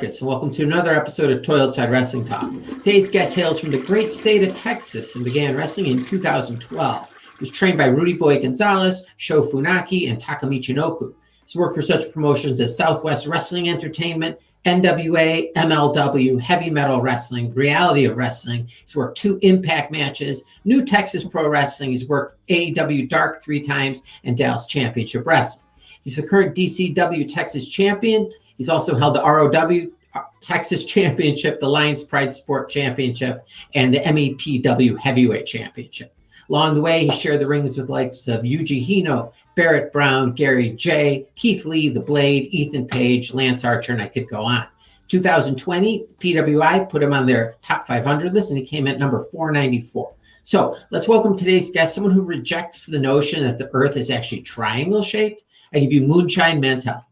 Marcus, and welcome to another episode of Toilet Side Wrestling Talk. Today's guest hails from the great state of Texas and began wrestling in 2012. He was trained by Rudy Boy Gonzalez, Sho Funaki, and Taka Michinoku. He's worked for such promotions as Southwest Wrestling Entertainment, NWA, MLW, Heavy Metal Wrestling, Reality of Wrestling. He's worked two Impact matches, New Texas Pro Wrestling. He's worked AEW Dark three times and Dallas Championship Wrestling. He's the current DCW Texas champion. He's also held the ROW uh, Texas Championship, the Lions Pride Sport Championship, and the MEPW Heavyweight Championship. Along the way, he shared the rings with likes of Yuji Hino, Barrett Brown, Gary Jay, Keith Lee, The Blade, Ethan Page, Lance Archer, and I could go on. 2020, PWI put him on their top 500 list, and he came at number 494. So let's welcome today's guest, someone who rejects the notion that the Earth is actually triangle shaped. I give you Moonshine Mantell.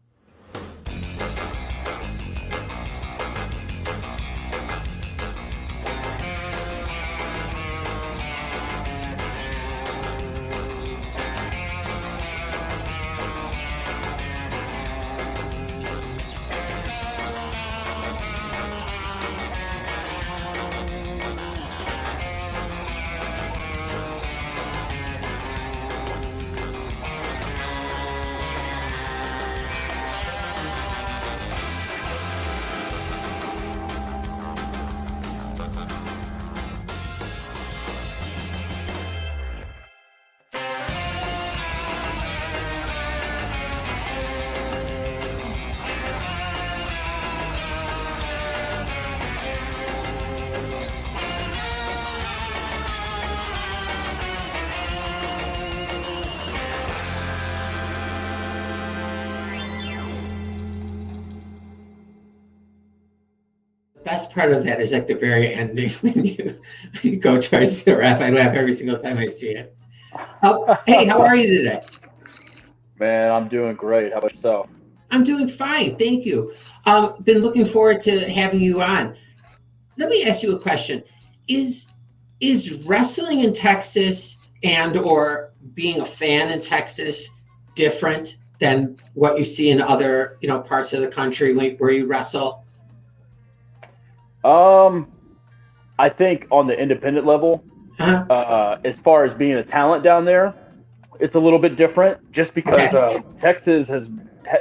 Best part of that is at the very ending when you, when you go towards the ref. I laugh every single time I see it. Oh, hey, how are you today? Man, I'm doing great. How about yourself? I'm doing fine, thank you. Um, been looking forward to having you on. Let me ask you a question: Is is wrestling in Texas and or being a fan in Texas different than what you see in other you know parts of the country where, where you wrestle? Um, I think on the independent level, Huh? uh, as far as being a talent down there, it's a little bit different. Just because uh, Texas has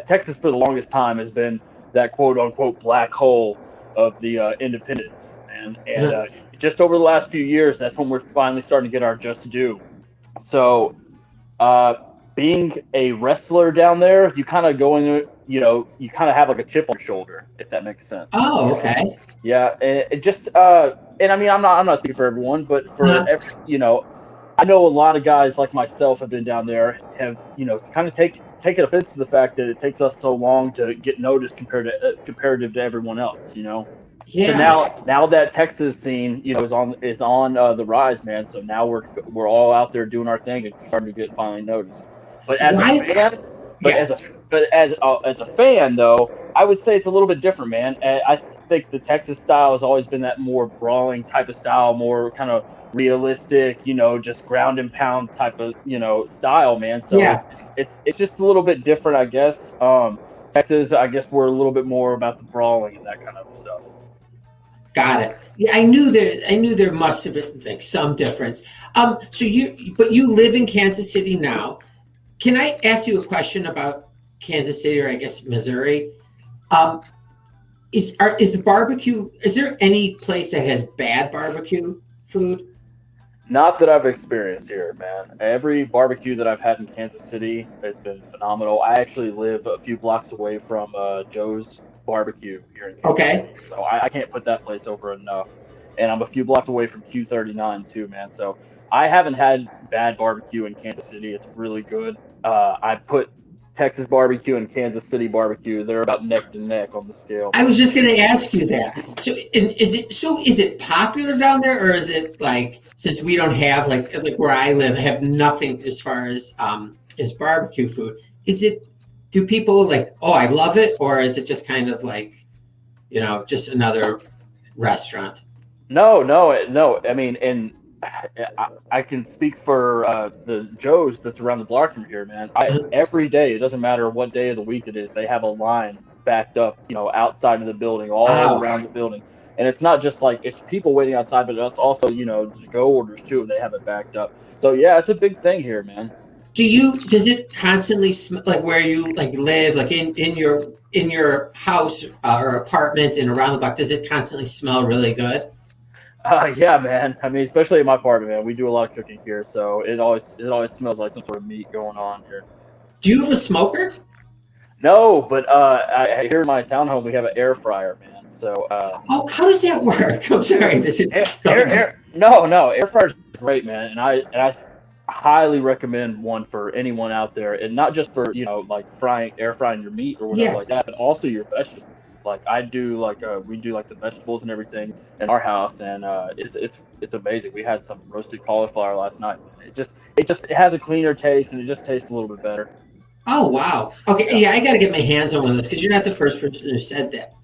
Texas for the longest time has been that quote unquote black hole of the uh, independents, and and uh, just over the last few years, that's when we're finally starting to get our just due. So, uh, being a wrestler down there, you kind of go in, you know, you kind of have like a chip on your shoulder, if that makes sense. Oh, okay. Yeah, and it just uh, and I mean, I'm not I'm not speaking for everyone, but for Yeah. every, you know, I know a lot of guys like myself have been down there, have you know, kind of take taken offense to the fact that it takes us so long to get noticed compared to uh, comparative to everyone else, you know. Yeah. So now now that Texas scene, you know, is on is on uh, the rise, man. So now we're we're all out there doing our thing and starting to get finally noticed. But as Why- a fan, but Yeah. as a but as uh, as a fan though, I would say it's a little bit different, man. Uh, I think the Texas style has always been that more brawling type of style, more kind of realistic, you know, just ground and pound type of you know style, man. So Yeah. it's it's just a little bit different, I guess. Um, Texas, I guess we're a little bit more about the brawling and that kind of stuff. Got it. Yeah, I knew there. I knew there must have been like some difference. Um, so you, but you live in Kansas City now. Can I ask you a question about Kansas City, or I guess Missouri? Um, is are, is the barbecue? Is there any place that has bad barbecue food? Not that I've experienced here, man. Every barbecue that I've had in Kansas City has been phenomenal. I actually live a few blocks away from uh, Joe's Barbecue here in Kansas Okay. City, so I, I can't put that place over enough. And I'm a few blocks away from Q39 too, man. So I haven't had bad barbecue in Kansas City. It's really good. Uh, I put Texas barbecue and Kansas City barbecue. They're about neck to neck on the scale. I was just going to ask you that. So, and is it so? Is it popular down there, or is it like since we don't have like like where I live, I have nothing as far as um as barbecue food. Is it? Do people like? Oh, I love it, or is it just kind of like, you know, just another restaurant? No, no, no. I mean, and I, I can speak for uh, the Joes that's around the block from here, man. I, every day, it doesn't matter what day of the week it is, they have a line backed up, you know, outside of the building, all Wow. around the building. And it's not just like it's people waiting outside, but it's also, you know, go orders too. And they have it backed up. So yeah, it's a big thing here, man. Do you? Does it constantly smell like where you like live, like in in your in your house uh, or apartment and around the block? Does it constantly smell really good? Uh, yeah, man. I mean, especially in my apartment, man. We do a lot of cooking here, so it always it always smells like some sort of meat going on here. Do you have a smoker? No, but uh, I, here in my townhome we have an air fryer, man. So uh, Oh, how does that work? I'm sorry. This is air, air, air, no, no, air fryer's great, man, and I and I highly recommend one for anyone out there, and not just for you know like frying, air frying your meat or whatever Yeah. like that, but also your vegetables. Like I do, like uh, we do like the vegetables and everything in our house, and uh, it's it's it's amazing. We had some roasted cauliflower last night. It just it just it has a cleaner taste, and it just tastes a little bit better. Oh wow. Okay, yeah, I got to get my hands on one of those because you're not the first person who said that.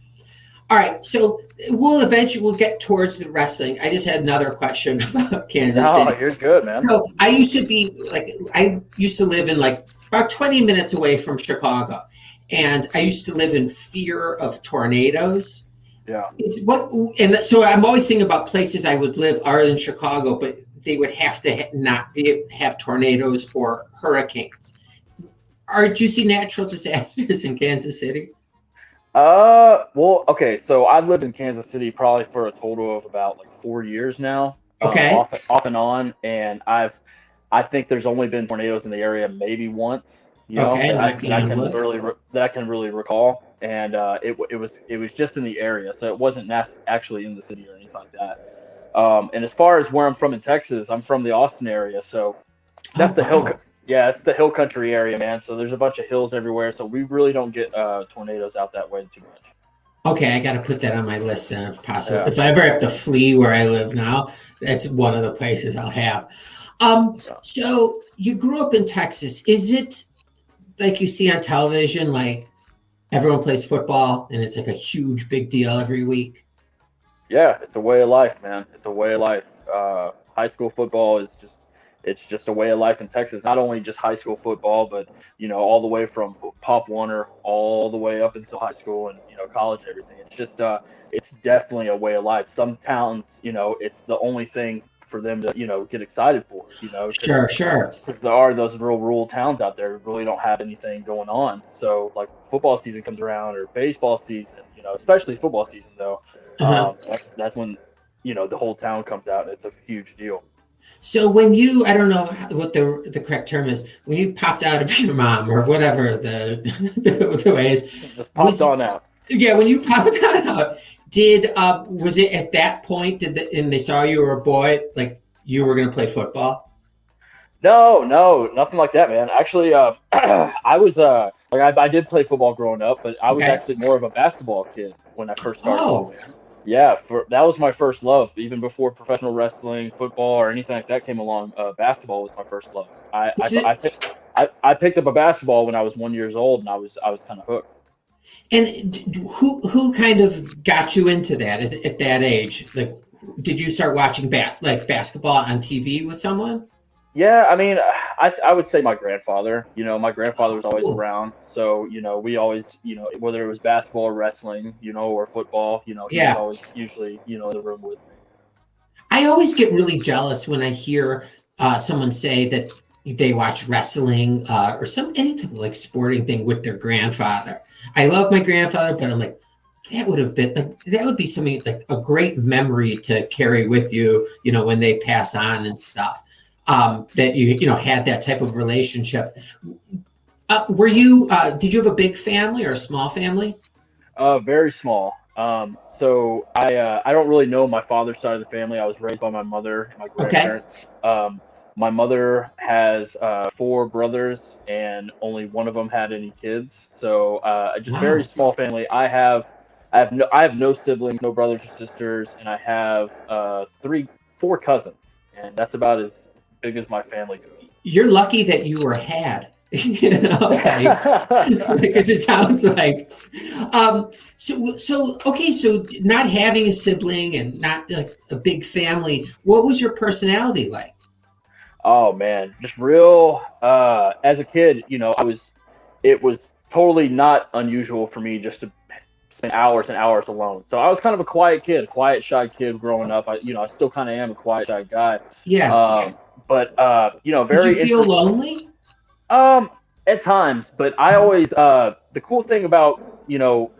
All right, so we'll eventually we'll get towards the wrestling. I just had another question about Kansas City. you're good, man. So I used to be like I used to live in like about 20 minutes away from Chicago, and I used to live in fear of tornadoes. Yeah. It's what, and so I'm always thinking about places I would live other than Chicago, but they would have to not be, have tornadoes or hurricanes. Are do you see natural disasters in Kansas City? Uh, well, okay. So I've lived in Kansas City probably for a total of about like four years now. um, Okay. off, off and on, and I've, I think there's only been tornadoes in the area maybe once. You know, Okay, that, I, that I can wood. really re- that I can really recall, and uh, it it was it was just in the area, so it wasn't nat- actually in the city or anything like that. Um, and as far as where I'm from in Texas, I'm from the Austin area, so that's Oh, the hill. wow. Yeah, it's the hill country area, man. So there's a bunch of hills everywhere. So we really don't get uh, tornadoes out that way too much. Okay, I got to put that on my list then, if possible. Yeah. If I ever have to flee where I live now, that's one of the places I'll have. Um, Yeah. so you grew up in Texas. Is it like you see on television, like everyone plays football and it's like a huge big deal every week? Yeah, it's a way of life, man. It's a way of life. Uh, high school football is just it's just a way of life in Texas. Not only just high school football, but you know all the way from Pop Warner all the way up until high school and you know college and everything. It's just uh, it's definitely a way of life. Some towns, you know, it's the only thing for them to you know get excited for. You know, Sure, sure. because there are those real rural towns out there who really don't have anything going on. So like football season comes around or baseball season, you know, especially football season though. Uh-huh. Um, that's that's when you know the whole town comes out. and It's a huge deal. So when you, I don't know what the the correct term is, when you popped out of your mom or whatever the the way is, Just popped Was- on out. Yeah, when you popped out, did uh was it at that point did the, and they saw you were a boy like you were gonna play football? No, no, nothing like that, man. Actually, uh, I was uh, like I, I did play football growing up, but I was Okay. actually more of a basketball kid when I first started. Oh. Yeah, for that was my first love. Even before professional wrestling, football, or anything like that came along, uh, basketball was my first love. I I, I, picked, I I picked up a basketball when I was one years old, and I was I was kind of hooked. And d- who who kind of got you into that at, at that age? Like, did you start watching bat like basketball on TV with someone? Yeah, I mean, I I would say my grandfather. You know, my grandfather was always around, so you know, we always, you know, whether it was basketball or wrestling, you know, or football, you know, he Yeah. was always usually, you know, in the room with me. I always get really jealous when I hear uh, someone say that they watch wrestling uh, or some any type of like sporting thing with their grandfather. I love my grandfather, but I'm like, that would have been like that would be something like a great memory to carry with you, you know, when they pass on and stuff. Um, that you you know had that type of relationship. Uh, were you? Uh, did you have a big family or a small family? Uh, very small. Um, so I uh, I don't really know my father's side of the family. I was raised by my mother and my Okay. grandparents. Um, my mother has uh, four brothers, and only one of them had any kids. So uh, just Wow. very small family. I have I have no I have no siblings, no brothers or sisters, and I have uh, three four cousins, and that's about as big as my family goes. You're lucky that you were had. you know, like, because it sounds like um so so okay so not having a sibling and not like a big family what was your personality like Oh man, just real. Uh, as a kid, you know, I was. It was totally not unusual for me just to spend hours and hours alone. So I was kind of a quiet kid, a quiet, shy kid growing up. I, you know, I still kind of am a quiet, shy guy. yeah Um, but uh, you know, very. did you feel lonely Um, at times, but I always. Uh, the cool thing about you know,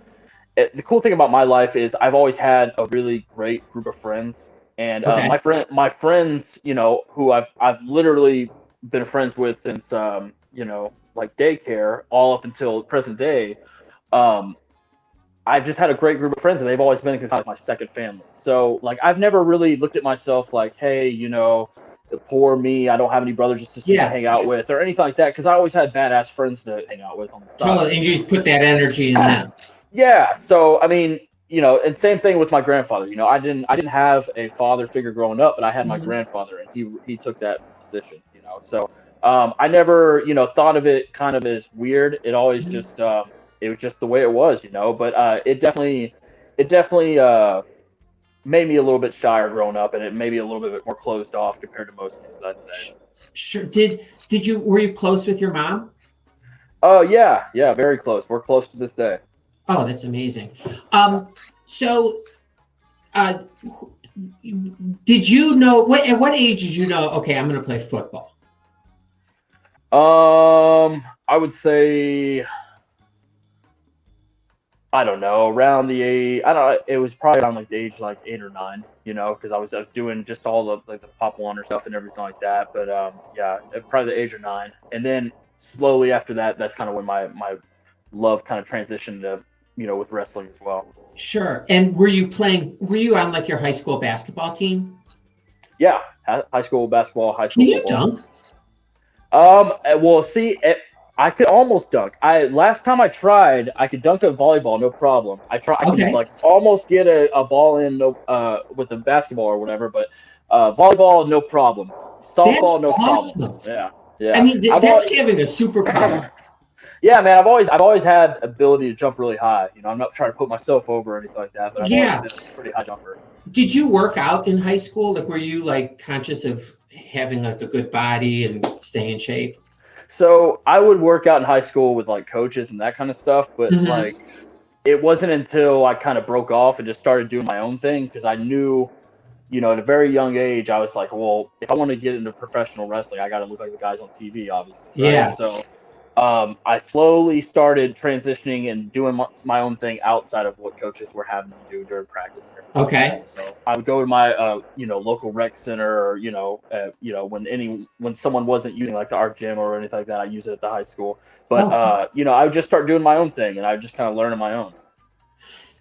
eh, the cool thing about my life is I've always had a really great group of friends, and uh, Okay. my friend, my friends, you know, who I've I've literally been friends with since um, you know, like daycare, all up until present day. Um, I've just had a great group of friends, and they've always been kind of like my second family. So, like, I've never really looked at myself like, hey, you know, the poor me, I don't have any brothers or sisters Yeah. to hang out with, or anything like that, because I always had badass friends to hang out with on the side. totally and you just put that energy in them Yeah. So I mean, you know, and same thing with my grandfather. You know, I didn't I didn't have a father figure growing up, but I had my Mhm. grandfather, and he he took that position. You know, so um, I never you know thought of it kind of as weird. It always Mhm. just um, it was just the way it was. You know, but uh, it definitely it definitely uh, made me a little bit shyer growing up, and it made me a little bit more closed off compared to most kids. I'd say. sure did did you were you close with your mom Oh yeah, yeah, very close. We're close to this day. oh that's amazing um so uh did you know what at what age did you know okay i'm going to play football Um, I would say, I don't know, around the age. I don't. It was probably around like the age like eight or nine, you know, because I was uh, doing just all the like the Pop Warner stuff and everything like that. But um, yeah, probably the age of nine, and then slowly after that, that's kind of when my my love kind of transitioned to you know with wrestling as well. Sure. And were you playing? Were you on like your high school basketball team? Yeah, high school basketball, high school. Can you football. dunk? Um. uh, Well, see, it, I could almost dunk. I last time I tried, I could dunk at volleyball, no problem. I try, I Okay. could like almost get a, a ball in, uh, with a basketball or whatever. But uh, volleyball, no problem. Softball, no awesome. problem. Yeah, yeah. I mean, th- that's al- giving a superpower. yeah, man. I've always, I've always had ability to jump really high. You know, I'm not trying to put myself over or anything like that, but I've Yeah. always been a pretty high jumper. Did you work out in high school? Like, were you like conscious of having like a good body and staying in shape? So I would work out in high school with like coaches and that kind of stuff, but Mhm. like it wasn't until I kind of broke off and just started doing my own thing because I knew, you know, at a very young age, I was like, well, if I want to get into professional wrestling, I got to look like the guys on TV, obviously. right? Yeah. So um, I slowly started transitioning and doing my, own thing outside of what coaches were having to do during practice. and everything like Okay. So I would go to my, uh, you know, local rec center, or you know, uh, you know, when any when someone wasn't using like the art gym or anything like that, I use it at the high school. But Oh. uh, you know, I would just start doing my own thing, and I would just kind of learn on my own.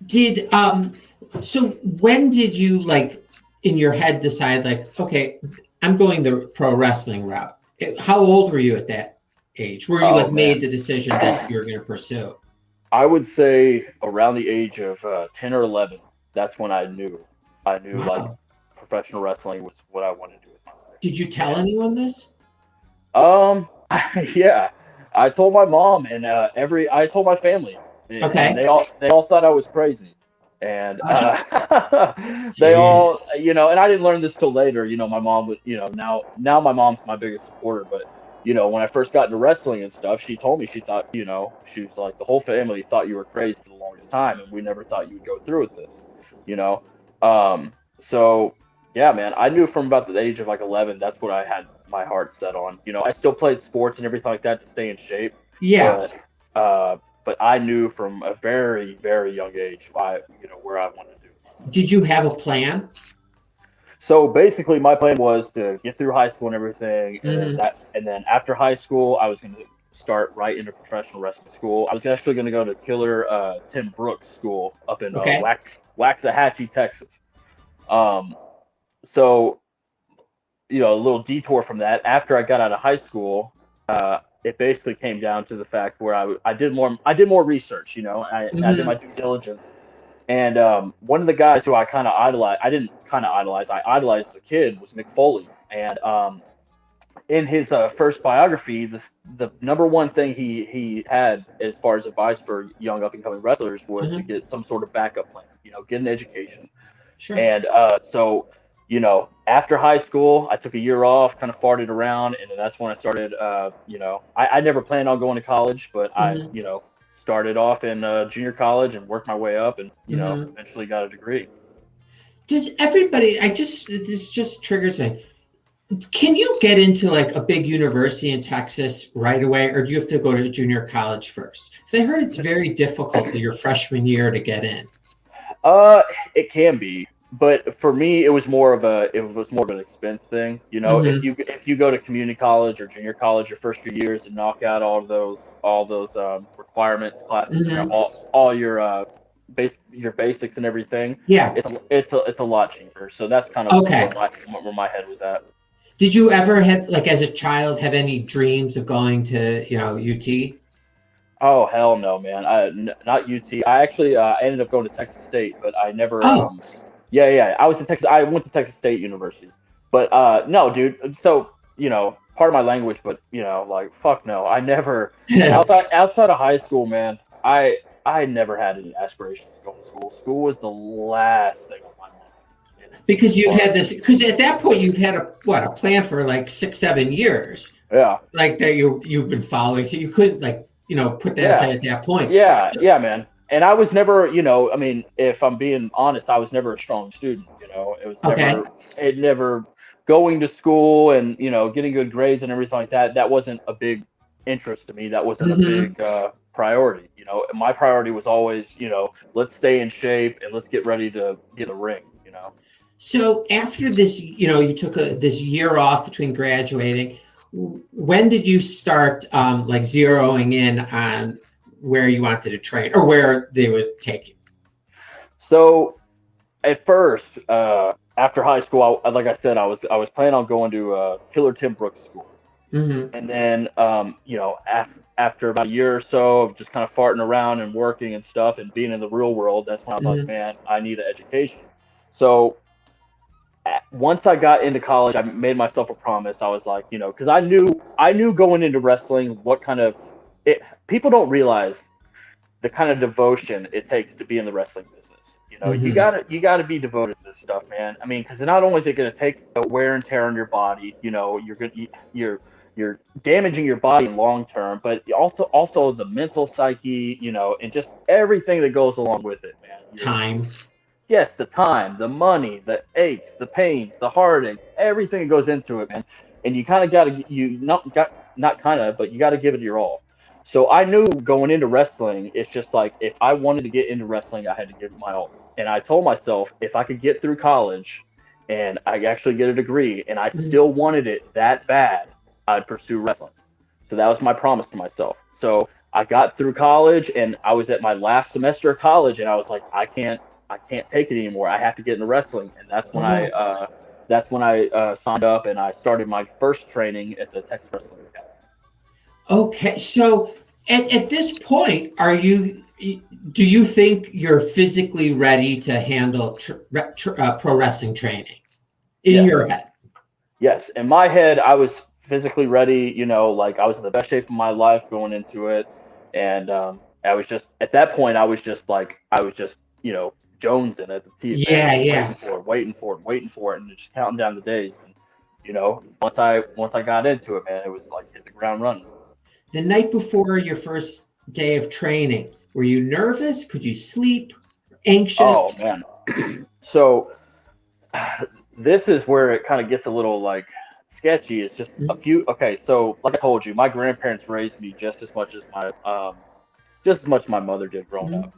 Did um? So when did you like in your head decide like, okay, I'm going the pro wrestling route? How old were you at that age? Where you Oh, like man. made the decision that you were going to pursue? I would say around the age of uh, ten or eleven. That's when I knew. I knew like professional wrestling was what I wanted to do with my life. Did you tell anyone this? Um, yeah, I told my mom and uh, every I told my family. And Okay. They all they all thought I was crazy, and uh, they all you know. And I didn't learn this till later. You know, my mom would you know now now my mom's my biggest supporter, but. You know, when I first got into wrestling and stuff, she told me she thought, you know, she was like, the whole family thought you were crazy for the longest time, and we never thought you would go through with this. You know, um, so yeah, man, I knew from about the age of like 11, that's what I had my heart set on. You know, I still played sports and everything like that to stay in shape. Yeah. But, uh, but I knew from a very, very young age, I, you know, where I wanted to do. Did you have a plan? So basically, my plan was to get through high school and everything, and Mhm. then that, and then after high school, I was going to start right into professional wrestling school. I was actually going to go to Killer uh, Tim Brooks School up in Okay. uh, Wax- Waxahachie, Texas. Um, so you know, a little detour from that. After I got out of high school, uh, it basically came down to the fact where I, I did more I did more research. You know, I, mm-hmm. I did my due diligence. And um, one of the guys who I kind of idolized, I didn't kind of idolize, I idolized as a kid was Mick Foley. And um, in his uh, first biography, the, the number one thing he, he had as far as advice for young up and coming wrestlers was mm-hmm. to get some sort of backup plan, you know, get an education. Sure. And uh, so, you know, after high school, I took a year off, kind of farted around, and that's when I started. Uh, you know, I, I, never planned on going to college, but mm-hmm. I, you know, started off in uh, junior college and worked my way up, and you mm-hmm. know, eventually got a degree. Does everybody? I just this just triggers me. Can you get into like a big university in Texas right away, or do you have to go to junior college first? Because I heard it's very difficult your freshman year to get in. Uh, it can be but for me, it was more of a it was more of an expense thing. You know, mm-hmm. if you if you go to community college or junior college your first few years and knock out all those all those um, requirements classes, mm-hmm. all all your uh, base your basics and everything. Yeah, it's a, it's a it's a lot cheaper. So that's kind of okay. where, my, where my head was at. Did you ever have like as a child have any dreams of going to you know UT? Oh hell no, man! I n- not UT. I actually uh, I ended up going to Texas State, but I never. Oh. Um, yeah, yeah. I was in Texas. I went to Texas State University, but uh, no, dude. So you know, part of my language, but you know, like fuck no. I never outside outside of high school, man. I I never had any aspirations to go to school. School was the last thing on my mind. Because you've had this. Because at that point, you've had a what a plan for like six, seven years. Yeah. Like that you you've been following, so you couldn't like you know put that yeah. aside at that point. Yeah, so, yeah, man and I was never, you know, I mean, if I'm being honest, I was never a strong student. You know, it was okay. never, it never going to school and you know getting good grades and everything like that. That wasn't a big interest to me. That wasn't mm-hmm. a big uh, priority. You know, my priority was always, you know, let's stay in shape and let's get ready to get a ring. You know. So after this, you know, you took a, this year off between graduating. When did you start um, like zeroing in on where you wanted to train or where they would take you? So, at first, uh, after high school, I, like I said, I was I was planning on going to uh, Killer Tim Brooks School, mm-hmm. and then um, you know after after about a year or so of just kind of farting around and working and stuff and being in the real world, that's when I was mm-hmm. like, man, I need an education. So once I got into college, I made myself a promise. I was like, you know, because I knew I knew going into wrestling what kind of it people don't realize the kind of devotion it takes to be in the wrestling business. You know, mm-hmm. you gotta you gotta be devoted to this stuff, man. I mean, because not only is it gonna take the wear and tear on your body, you know, you're good, you're you're damaging your body in long term, but also also the mental psyche, you know, and just everything that goes along with it, man. You're, time. Yes, the time, the money, the aches, the pains, the heartache, everything that goes into it, man. And you kind of got to you not got not kind of, but you got to give it your all. So I knew going into wrestling, it's just like if I wanted to get into wrestling, I had to give it my all. And I told myself if I could get through college and I actually get a degree and I mm-hmm. still wanted it that bad, I'd pursue wrestling. So that was my promise to myself. So I got through college and I was at my last semester of college and I was like, I can't, I can't take it anymore. I have to get into wrestling. And that's when I, mm-hmm. uh, that's when I uh, signed up and I started my first training at the Texas Wrestling Okay, so at, at this point, are you? Do you think you're physically ready to handle tr- tr- uh, pro wrestling training in yes. your head? Yes, in my head, I was physically ready. You know, like I was in the best shape of my life going into it, and um, I was just at that point, I was just like, I was just, you know, Jones in it. The yeah, yeah. Waiting for it, waiting for it, waiting for it, and just counting down the days. And, you know, once I once I got into it, man, it was like hit the ground running the night before your first day of training, were you nervous? Could you sleep? Anxious? Oh man. so this is where it kind of gets a little like sketchy. It's just mm-hmm. a few. Okay, so like I told you, my grandparents raised me just as much as my um, just as much as my mother did growing mm-hmm. up.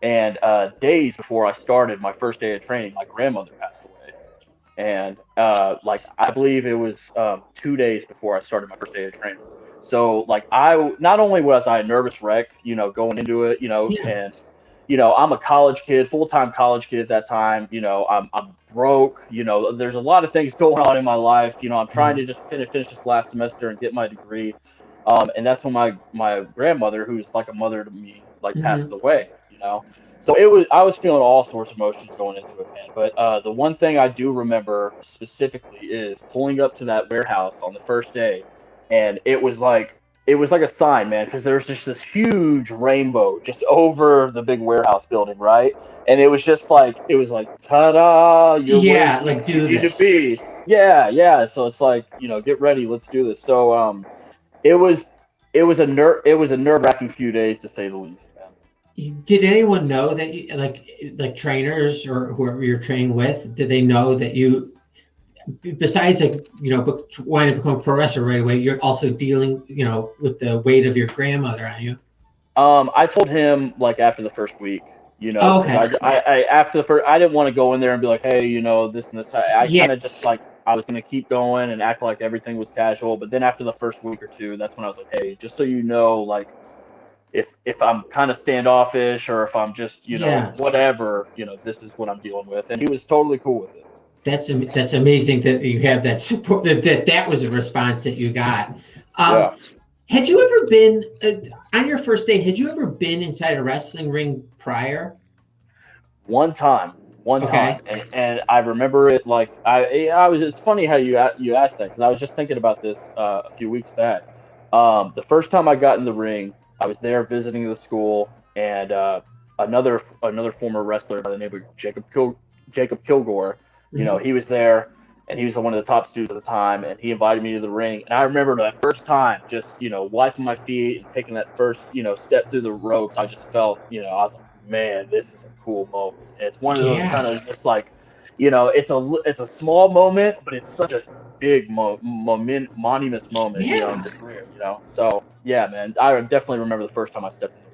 And uh, days before I started my first day of training, my grandmother passed away. And uh, like I believe it was um, two days before I started my first day of training. So like I not only was I a nervous wreck, you know, going into it, you know, yeah. and you know, I'm a college kid, full time college kid at that time. You know, I'm, I'm broke. You know, there's a lot of things going on in my life. You know, I'm trying to just finish, finish this last semester and get my degree. Um, and that's when my my grandmother, who's like a mother to me, like Mhm. passed away. You know, so it was I was feeling all sorts of emotions going into it, man. But uh, the one thing I do remember specifically is pulling up to that warehouse on the first day, and it was like it was like a sign, man, because there was just this huge rainbow just over the big warehouse building, right? And it was just like it was like ta-da! You're Yeah, like, do you this. to be. Yeah, yeah. So it's like you know, get ready, let's do this. So um, it was it was a ner- it was a nerve wracking few days to say the least. Man. Did anyone know that you like like trainers or whoever you're training with? Did they know that you, besides like you know, wanting to become a pro wrestler right away, you're also dealing you know with the weight of your grandmother on you? Um, I told him like after the first week, you know, Oh, okay. I, I, I after the first, I didn't want to go in there and be like, hey, you know, this and this. I, I Yeah. kind of just like I was gonna keep going and act like everything was casual. But then after the first week or two, that's when I was like, hey, just so you know, like if if I'm kind of standoffish or if I'm just you know Yeah. whatever, you know, this is what I'm dealing with, and he was totally cool with it. That's am- that's amazing that you have that support. That that, that was a response that you got. Um, yeah. Had you ever been uh, on your first day? Had you ever been inside a wrestling ring prior? One time, one Okay. time, and, and I remember it like I, I was. It's funny how you you asked that because I was just thinking about this uh, a few weeks back. Um, the first time I got in the ring, I was there visiting the school, and uh, another another former wrestler by the name of Jacob Kil- Jacob Kilgore. You know, he was there, and he was one of the top students at the time, and he invited me to the ring. And I remember that first time, just you know, wiping my feet and taking that first you know step through the ropes. I just felt, you know, I was like, man, this is a cool moment. And it's one of those Yeah. kind of just like, you know, it's a it's a small moment, but it's such a big mo- moment, monument moment, you know, in the career, you know. So yeah, man, I definitely remember the first time I stepped in.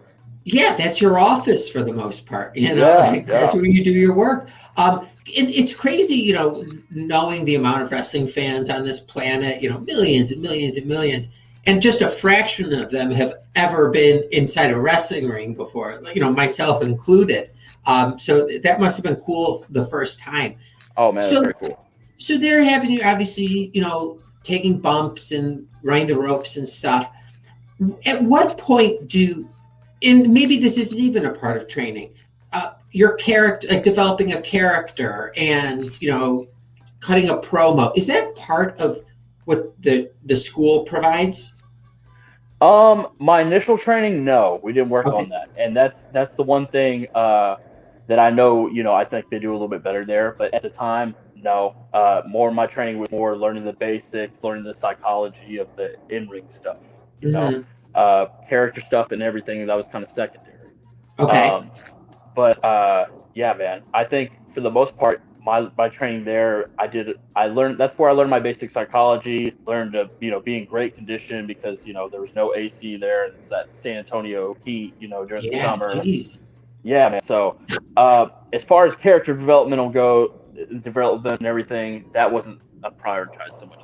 Yeah, that's your office for the most part. You know, Yeah, like, that's where you do your work. Um, it, it's crazy, you know, knowing the amount of wrestling fans on this planet. You know, millions and millions and millions, and just a fraction of them have ever been inside a wrestling ring before. You know, myself included. Um, so that must have been cool the first time. Oh man, So- very cool. So they're having you obviously, you know, taking bumps and running the ropes and stuff. At what point do, and maybe this isn't even a part of training, uh, your character, like developing a character and you know, cutting a promo, is that part of what the the school provides? Um, my initial training, no, we didn't work Okay. on that, and that's that's the one thing uh, that I know. You know, I think they do a little bit better there, but at the time, no. Uh, more of my training was more learning the basics, learning the psychology of the in-ring stuff. You know, Mhm. Uh, character stuff and everything that was kind of secondary. Okay. Um, but uh, yeah, man, I think for the most part, my my training there, I did. I learned that's where I learned my basic psychology. Learned to you know be in great condition because you know there was no AC there and that San Antonio heat. You know during the summer. Jeez. Yeah, man. So uh, as far as character developmental go, development and everything, that wasn't prioritized so much.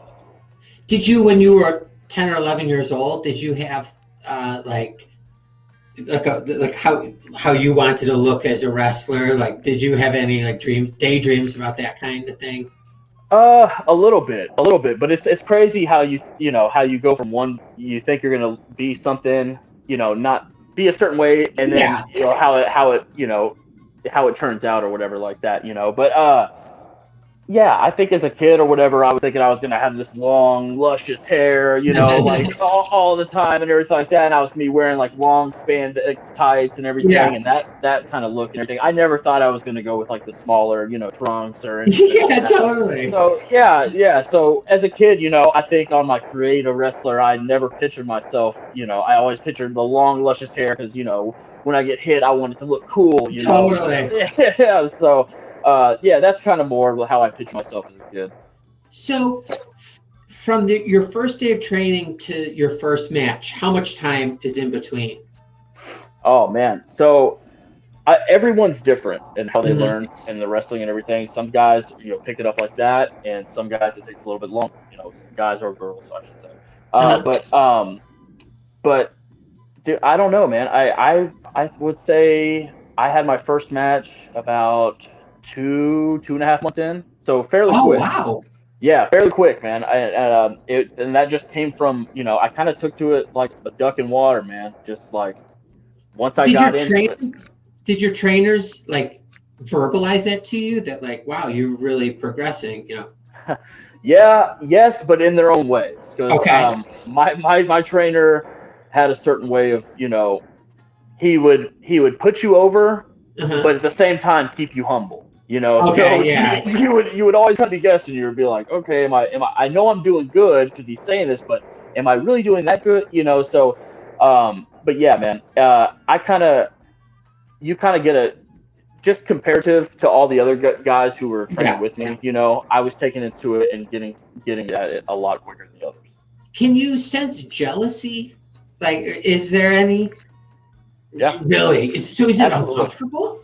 Did you, when you were ten or eleven years old, did you have uh, like like a, like how how you wanted to look as a wrestler? Like, did you have any like dreams, daydreams about that kind of thing? Uh, a little bit, a little bit, but it's it's crazy how you you know how you go from one you think you're gonna be something you know not be a certain way and then Yeah. you know how it how it you know how it turns out or whatever like that you know but uh yeah I think as a kid or whatever I was thinking I was gonna have this long luscious hair you know like all, all the time and everything like that and I was gonna be wearing like long spandex tights and everything Yeah. and that that kind of look and everything I never thought I was gonna go with like the smaller you know trunks or anything like yeah, that. totally. So yeah, yeah. So as a kid, you know, I think on my creative wrestler, I never pictured myself. You know, I always pictured the long, luscious hair because you know when I get hit, I want it to look cool. You know? Totally. Yeah. So uh, yeah, that's kind of more how I picture myself as a kid. So, from the, your first day of training to your first match, how much time is in between? Oh man. So I, everyone's different in how they Mhm. learn and the wrestling and everything. Some guys, you know, pick it up like that, and some guys it takes a little bit longer. You know, guys or girls, I should say. Uh, Uh-huh. But um, but dude, I don't know, man. I I I would say I had my first match about two two and a half months in, so fairly quick. Oh quick. wow. Yeah, fairly quick, man. I, and, um, it and that just came from you know I kind of took to it like a duck in water, man. Just like once I Did your got into it. did your trainers like verbalize that to you that like wow you're really progressing you know Yeah, yes, but in their own ways. Okay. Um, my, my my trainer had a certain way of you know he would he would put you over, uh-huh. but at the same time keep you humble. You know, Okay, so yeah. you, you would you would always kind of be guessing. You would be like, okay, am I am I? I know I'm doing good because he's saying this, but am I really doing that good? You know, so, um, but yeah, man, uh, I kind of, you kind of get a, just comparative to all the other guys who were training Yeah. with me. You know, I was taking into it and getting getting at it a lot quicker than the others. can you sense jealousy like is there any Yeah. really is, so is it Absolutely. uncomfortable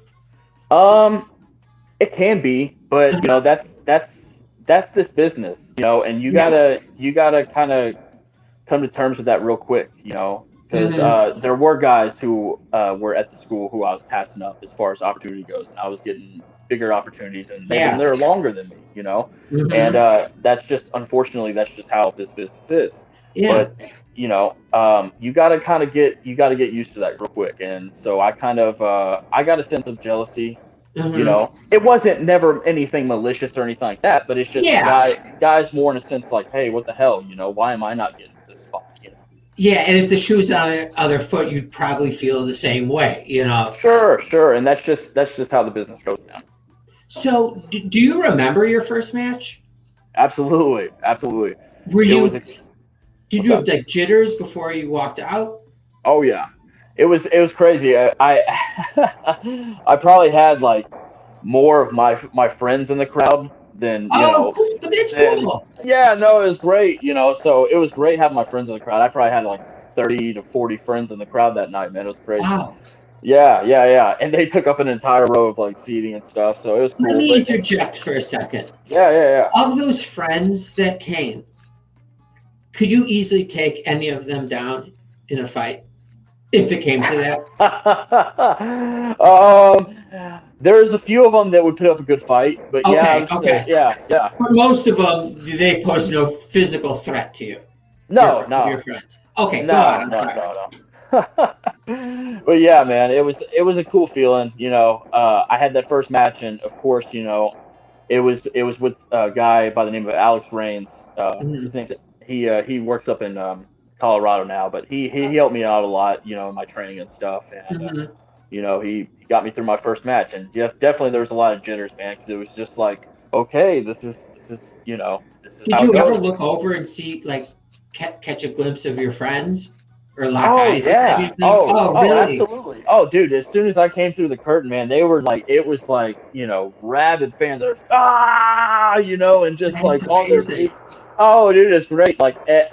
Um, it can be, but you know that's that's that's this business, you know, and you gotta you gotta kind of come to terms with that real quick, you know, because Mhm. uh, there were guys who uh, were at the school who I was passing up as far as opportunity goes, and I was getting bigger opportunities, and Yeah. there longer than me, you know, Mhm. and uh, that's just unfortunately that's just how this business is yeah but you know um, you got to kind of get you got to get used to that real quick and so i kind of uh, i got a sense of jealousy Mhm. you know? It wasn't never anything malicious or anything like that but it's just Yeah. guy, guys more in a sense like hey what the hell you know? Why am i not getting this spot? You know? Yeah and if the shoes on the other foot you'd probably feel the same way you know? Sure sure and that's just that's just how the business goes man so do, do you remember your first match? Absolutely absolutely. Were you a- did you have like jitters before you walked out? Oh yeah it was it was crazy i i, I probably had like more of my my friends in the crowd than you oh know cool. but that's cool Yeah, no, it was great. You know, so it was great having my friends in the crowd. I probably had like thirty to forty friends in the crowd that night, man. It was crazy. wow Yeah, yeah, yeah. And they took up an entire row of like seating and stuff, so it was cool. let me interject for a second yeah, yeah, yeah. of those friends that came, could you easily take any of them down in a fight if it came to that? um, there's a few of them that would put up a good fight, but yeah, Okay, I'm okay. yeah, yeah. But most of them, they pose no physical threat to you. No, your, no, your friends. Okay, no, on. No, no, no. but yeah, man, it was it was a cool feeling. You know, uh, I had that first match, and of course, you know, it was it was with a guy by the name of Alex Rains. Uh, Mhm. name, he uh, he works up in um, Colorado now, but he, he he helped me out a lot, you know, in my training and stuff, and uh, Mhm. you know, he, he got me through my first match, and def- definitely there was a lot of jitters, man, because it was just like, okay, this is this is you know, is Did you ever look over and see, like, ca- catch a glimpse of your friends or lock Oh eyes? yeah! any of them? Oh, oh, oh, really? absolutely! Oh, dude! As soon as I came through the curtain, man, they were like, it was like, you know, rabid fans are ah, you know, and just That's like on their feet. Oh, dude, it's great. Like, eh,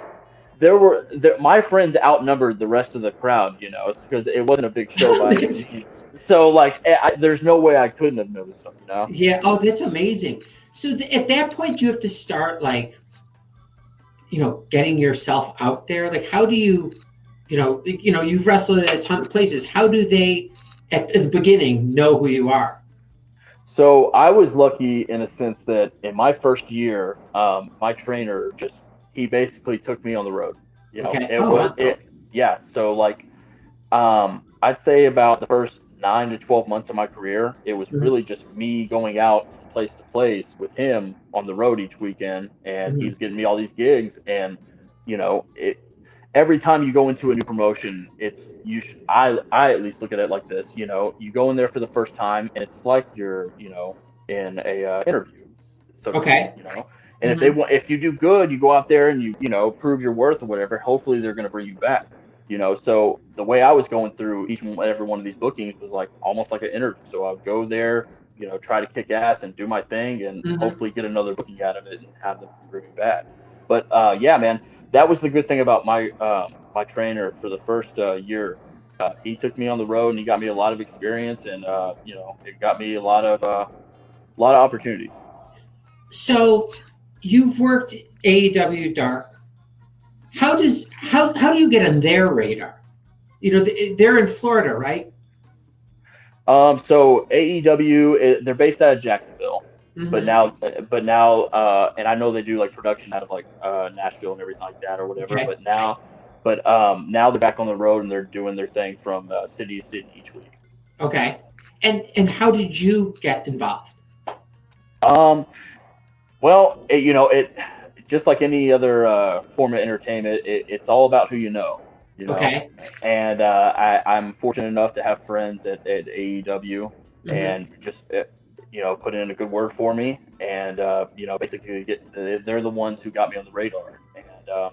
there were there, my friends outnumbered the rest of the crowd, you know, because it wasn't a big show by any means. So, like, eh, I, there's no way I couldn't have noticed them, you know. Yeah. Oh, that's amazing. So th- at that point, you have to start like, you know, getting yourself out there. Like, how do you, you know, you know, you've wrestled at a ton of places. How do they, at the beginning, know who you are? So I was lucky in a sense that in my first year, um, my trainer just he basically took me on the road. You know, Okay. it Oh, was wow. it. Yeah. So like, um, I'd say about the first nine to twelve months of my career, it was Mhm. really just me going out from place to place with him on the road each weekend, and Mhm. he's getting me all these gigs, and you know, it. Every time you go into a new promotion, it's you. Should, I I at least look at it like this. You know, you go in there for the first time, and it's like you're you know in a uh, interview. So Okay. You know, and if they want, if you do good, you go out there and you you know prove your worth or whatever. Hopefully, they're going to bring you back. You know, so the way I was going through each and every one of these bookings was like almost like an interview. So I would go there, you know, try to kick ass and do my thing, and Mhm. hopefully get another booking out of it and have them bring me back. But uh, yeah, man, that was the good thing about my um, my trainer for the first uh, year. Uh, he took me on the road and he got me a lot of experience, and uh, you know, it got me a lot of uh, a lot of opportunities. So you've worked AEW Dark. How does how how do you get on their radar? You know, they- they're in Florida, right? Um, so AEW, eh, they're based out of Jacksonville, but Mhm. now, but now, uh, and I know they do like production out of like uh, Nashville and everything like that or whatever. Okay. But now, but um, now they're back on the road and they're doing their thing from uh, city to city each week. Okay. And and how did you get involved? Um, well, it, you know, it just like any other uh, form of entertainment, it, it's all about who you know. You know? Okay. And uh, I, I'm fortunate enough to have friends at, at AEW Mhm. and just uh, you know put in a good word for me, and uh, you know basically get they're the ones who got me on the radar. And um,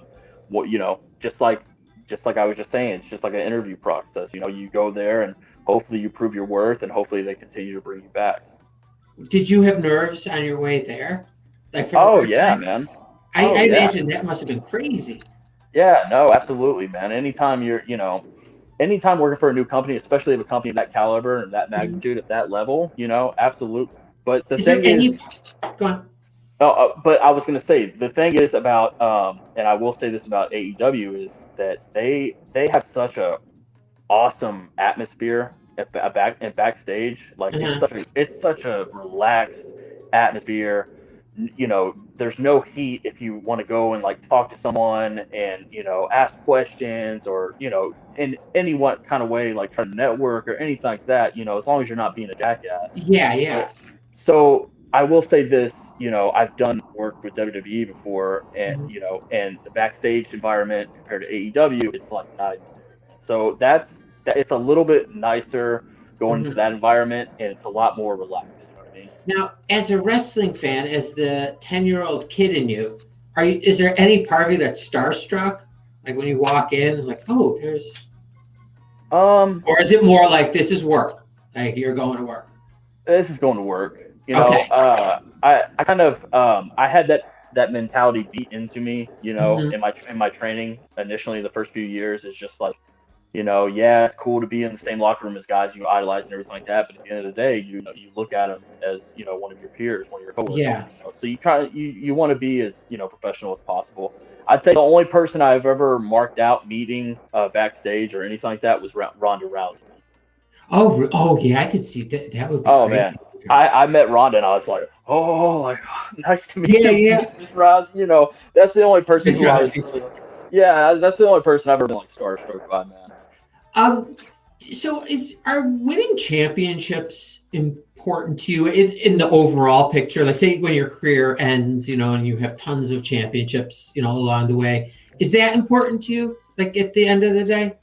what you know, just like just like I was just saying, it's just like an interview process. You know, you go there and hopefully you prove your worth, and hopefully they continue to bring you back. Did you have nerves on your way there? Like for Oh yeah, time? man. I, Oh, I yeah. imagine that must have been crazy. Yeah, no, absolutely, man. Anytime you're, you know, anytime working for a new company, especially of a company of that caliber and that magnitude at that level, you know, absolutely. But the Is thing there is, any? Go on. oh, uh, but I was going to say the thing is about, um, and I will say this about AEW is that they they have such a awesome atmosphere at, at back and backstage. Like Mhm. it's such a it's such a relaxed atmosphere. You know, there's no heat if you want to go and like talk to someone and you know ask questions or you know in any what kind of way like try to network or anything like that. You know, as long as you're not being a jackass. Yeah, yeah. So I will say this, you know, I've done work with WWE before, and Mhm. you know, and the backstage environment compared to AEW, it's like not. So that's that. It's a little bit nicer going Mhm. into that environment, and it's a lot more relaxed. Now, as a wrestling fan, as the ten-year-old kid in you, are you? Is there any part of you that's starstruck? Like when you walk in, like, oh, there's, Um, or is it more like this is work? Like you're going to work. this is going to work. You know, Okay. uh, I I kind of um I had that that mentality beat into me. You know, Mhm. in my in my training initially the first few years is just like, you know, yeah, it's cool to be in the same locker room as guys you idolize and everything like that. But at the end of the day, you know, you look at them as you know one of your peers, one of your coworkers. Yeah. You know? So you try you you want to be as you know professional as possible. I'd say the only person I've ever marked out meeting uh, backstage or anything like that was Ronda Rousey. Oh, oh yeah, I could see that. That would be Oh, crazy. man. I, I met Ronda and I was like, oh, like nice to meet Yeah, you, yeah. Miss Roz. You know, that's the only person who I was really, yeah, that's the only person I've ever been like starstruck by, man. Um, so is are winning championships important to you in, in the overall picture? Like, say when your career ends, you know, and you have tons of championships, you know, along the way, is that important to you? Like at the end of the day?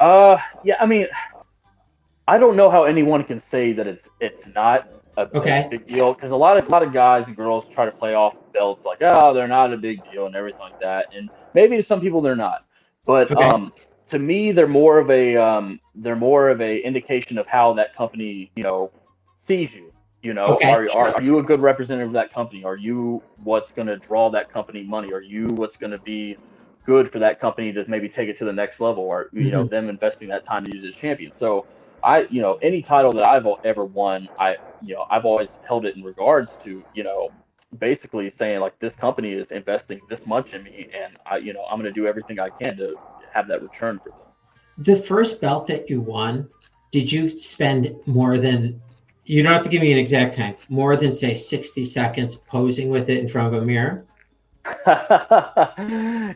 Uh, yeah, I mean, I don't know how anyone can say that it's it's not a big- Okay. big deal because a lot of a lot of guys and girls try to play off belts like, oh, they're not a big deal and everything like that, and maybe to some people they're not, but Okay. um, to me they're more of a um, they're more of a indication of how that company you know sees you. You know, Okay, are, sure. are you a good representative of that company? Are you what's going to draw that company money? Are you what's going to be good for that company to maybe take it to the next level or you know them investing that time to use as champion so i you know any title that i've ever won i you know i've always held it in regards to you know basically saying like this company is investing this much in me and i you know i'm going to do everything i can to have that return for them The first belt that you won, did you spend more than you don't have to give me an exact time, more than say 60 seconds posing with it in front of a mirror?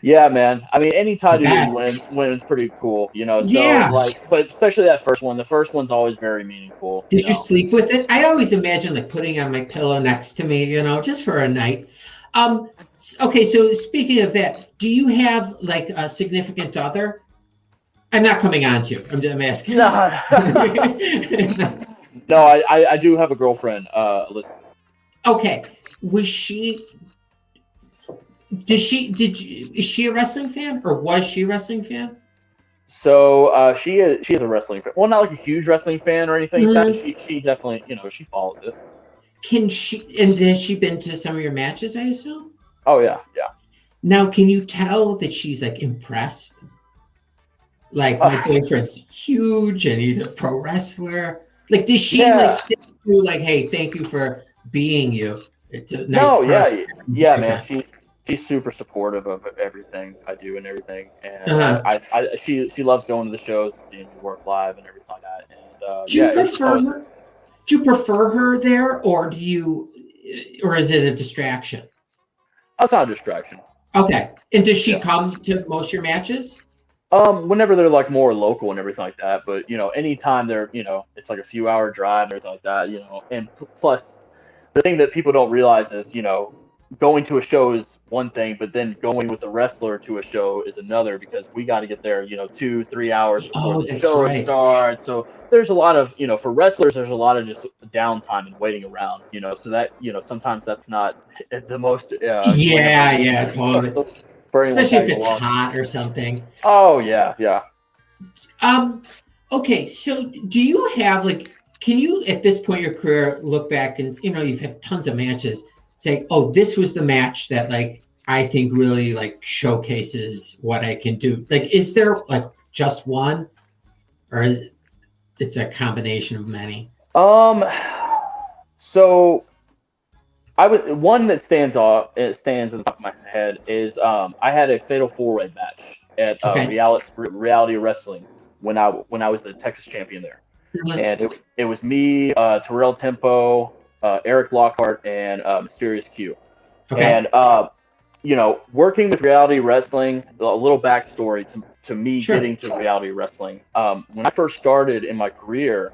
yeah, man. I mean, any title That- you win, win is pretty cool, you know. So, Yeah. like, but especially that first one. The first one's always very meaningful. Did you know? sleep with it? I always imagine like putting on my pillow next to me, you know, just for a night. Um, okay, so speaking of that, do you have like a significant other? I'm not coming on to you. I'm, I'm asking. No, I, I, I do have a girlfriend, uh, Elizabeth. okay, was she? Did she? Did you, is she a wrestling fan or was she a wrestling fan? So uh, she is she is a wrestling fan. Well, not like a huge wrestling fan or anything. Mm-hmm. She she definitely you know she follows it. Can she? And has she been to some of your matches? I assume. Oh yeah, yeah. Now, can you tell that she's like impressed? Like my Uh, boyfriend's huge and he's a pro wrestler. Like, does she Yeah. like say you, like, hey, thank you for being you? It's a nice. no, yeah, yeah, man. She she's super supportive of everything I do and everything, and Uh-huh. I, I she she loves going to the shows and seeing me work live and everything like that. And uh, Do you yeah, prefer always- her? Do you prefer her there, or do you, or is it a distraction? that's not a distraction. Okay. And does she Yeah. come to most of your matches? Um, whenever they're like more local and everything like that, but you know, anytime they're, you know, it's like a few hour drive and everything like that, you know, and p- plus the thing that people don't realize is, you know, going to a show is one thing, but then going with a wrestler to a show is another because we got to get there, you know, two, three hours before Oh, the show right. starts. So there's a lot of, you know, for wrestlers, there's a lot of just downtime and waiting around, you know, so that, you know, sometimes that's not the most, uh, Yeah, yeah, totally. Especially if it's along. hot or something. Oh yeah, yeah. Um, okay, so do you have like can you at this point in your career look back and you know you've had tons of matches, say, oh, this was the match that like I think really like showcases what I can do. Like, is there like just one? Or it's a combination of many? Um, so I would one that stands off it stands in the top of my head is um I had a fatal four way match at uh, Okay. reality reality wrestling when I when I was the Texas champion there, and it, it was me, uh, Terrell Tempo, uh, Eric Lockhart, and uh, Mysterious Q. Okay. And uh, you know, working with reality wrestling, a little backstory to, to me Sure. getting to reality wrestling. Um, when I first started in my career,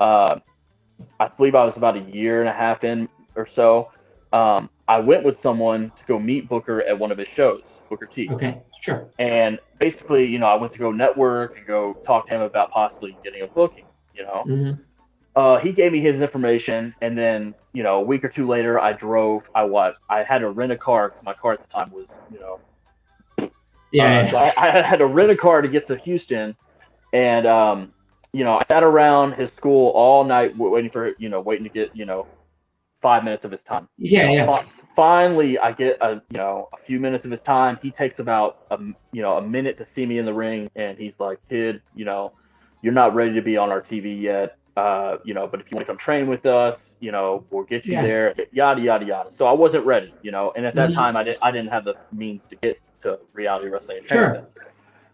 uh, I believe I was about a year and a half in or so. Um, I went with someone to go meet Booker at one of his shows, Booker T. okay, sure. And basically, you know, I went to go network and go talk to him about possibly getting a booking. You know, hmm uh, he gave me his information, and then you know, a week or two later, I drove. I what? I had to rent a car. My car at the time was, you know, Yeah. uh, so I, I had to rent a car to get to Houston, and um, you know, I sat around his school all night waiting for you know, waiting to get you know, five minutes of his time. yeah, yeah. Finally, I get a you know a few minutes of his time. He takes about a you know a minute to see me in the ring, and he's like, "Kid, you know, you're not ready to be on our TV yet. Uh, you know, but if you want to come train with us, you know, we'll get you Yeah. there. Yada yada yada." So I wasn't ready, you know, and at that Mhm. time, I didn't I didn't have the means to get to reality wrestling. Sure.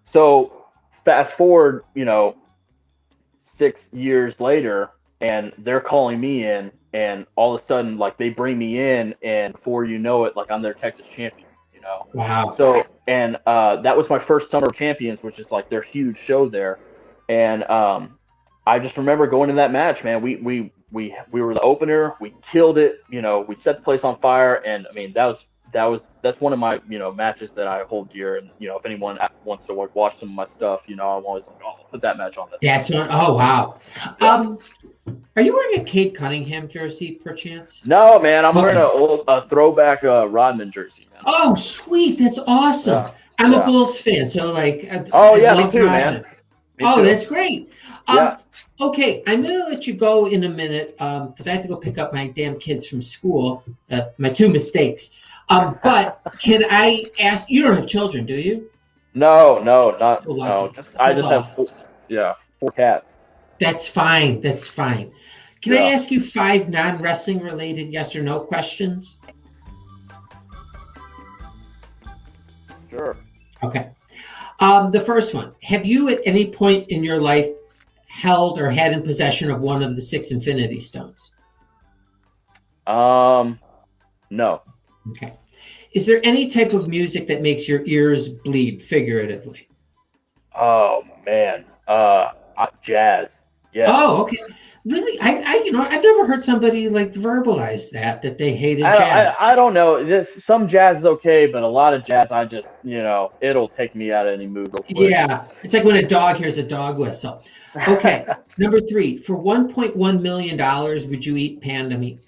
So fast forward, you know, six years later, and they're calling me in, and all of a sudden, like they bring me in, and before you know it, like I'm their Texas champion, you know. Wow. So, and uh, that was my first Summer of Champions, which is like their huge show there, and um, I just remember going to that match, man. We we we we were the opener, we killed it, you know. We set the place on fire, and I mean that was that was that's one of my you know matches that I hold dear, and you know if anyone wants to watch some of my stuff, you know I'm always like, oh, I'll put that match on. That That's one oh wow. Um, are you wearing a Cade Cunningham jersey, perchance? No, man, I'm wearing a, old, a throwback uh, Rodman jersey, man. Oh, sweet! That's awesome. Yeah. I'm yeah. a Bulls fan, so like. I- Oh I yeah, me too, Rodman. man. Me oh, too. that's great. Um, Yeah. Okay, I'm gonna let you go in a minute because I have to go pick up my damn kids from school. Uh, my two mistakes. Um, but can I ask? You don't have children, do you? no, no, not So no. Just, I just off. have four, yeah, four cats. That's fine. That's fine. Can I ask you five non-wrestling related yes or no questions? Sure. Okay. Um, the first one: Have you at any point in your life held or had in possession of one of the six Infinity Stones? Um, no. Okay. Is there any type of music that makes your ears bleed figuratively? Oh man. Uh, uh, jazz. Yeah. Oh, okay. Really? I, I, you know, I've never heard somebody like verbalize that that they hated I, jazz. I, I don't know. Just some jazz is okay, but a lot of jazz, I just you know, it'll take me out of any mood yeah, it's like when a dog hears a dog whistle. Okay. Number three, for one point one million dollars, would you eat panda meat?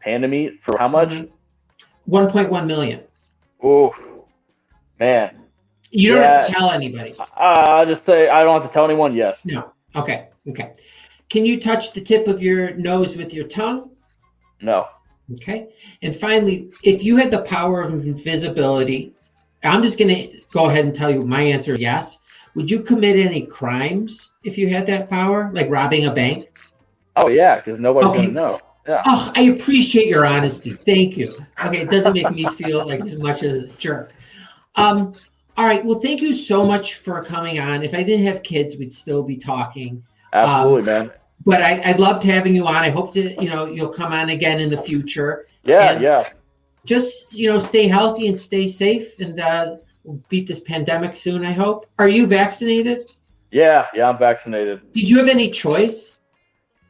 Panda meat for how much? Mhm. One point one million. Oof, man. You don't have to tell anybody. I, I'll just say I don't have to tell anyone. Yes. No. Okay. Okay. Can you touch the tip of your nose with your tongue? No. Okay. And finally, if you had the power of invisibility, I'm just going to go ahead and tell you my answer is yes. Would you commit any crimes if you had that power, like robbing a bank? Oh yeah, because nobody's Okay. gonna know. Yeah. Oh, I appreciate your honesty. Thank you. Okay, it doesn't make me feel like as much of a jerk. Um, all right. Well, thank you so much for coming on. If I didn't have kids, we'd still be talking. Absolutely, man. But I, I loved having you on. I hope to, you know, you'll come on again in the future. Yeah, And- yeah. Just, you know, stay healthy and stay safe and uh, we'll beat this pandemic soon, I hope. Are you vaccinated? Yeah, yeah, I'm vaccinated. Did you have any choice?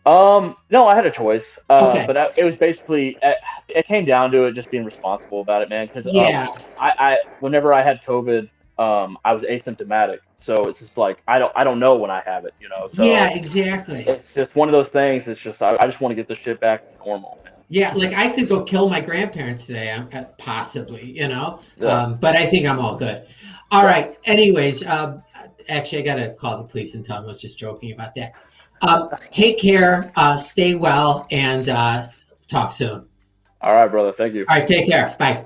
Um, no, I had a choice, uh, Okay. but I, it was basically it, it came down to it just being responsible about it, man. Because Yeah. I, I whenever I had COVID, um, I was asymptomatic, so it's just like I don't I don't know when I have it, you know. So yeah, exactly. it's just one of those things. It's just I, I just want to get this shit back to normal. Man. Yeah, like I could go kill my grandparents today, um, uh, possibly, you know. Yeah. Um, but I think I'm all good. All right. Anyways, um, actually, I gotta call the police and tell them I was just joking about that. Um, take care, uh, stay well, and uh, talk soon. All right, brother. Thank you. All right, take care. Bye.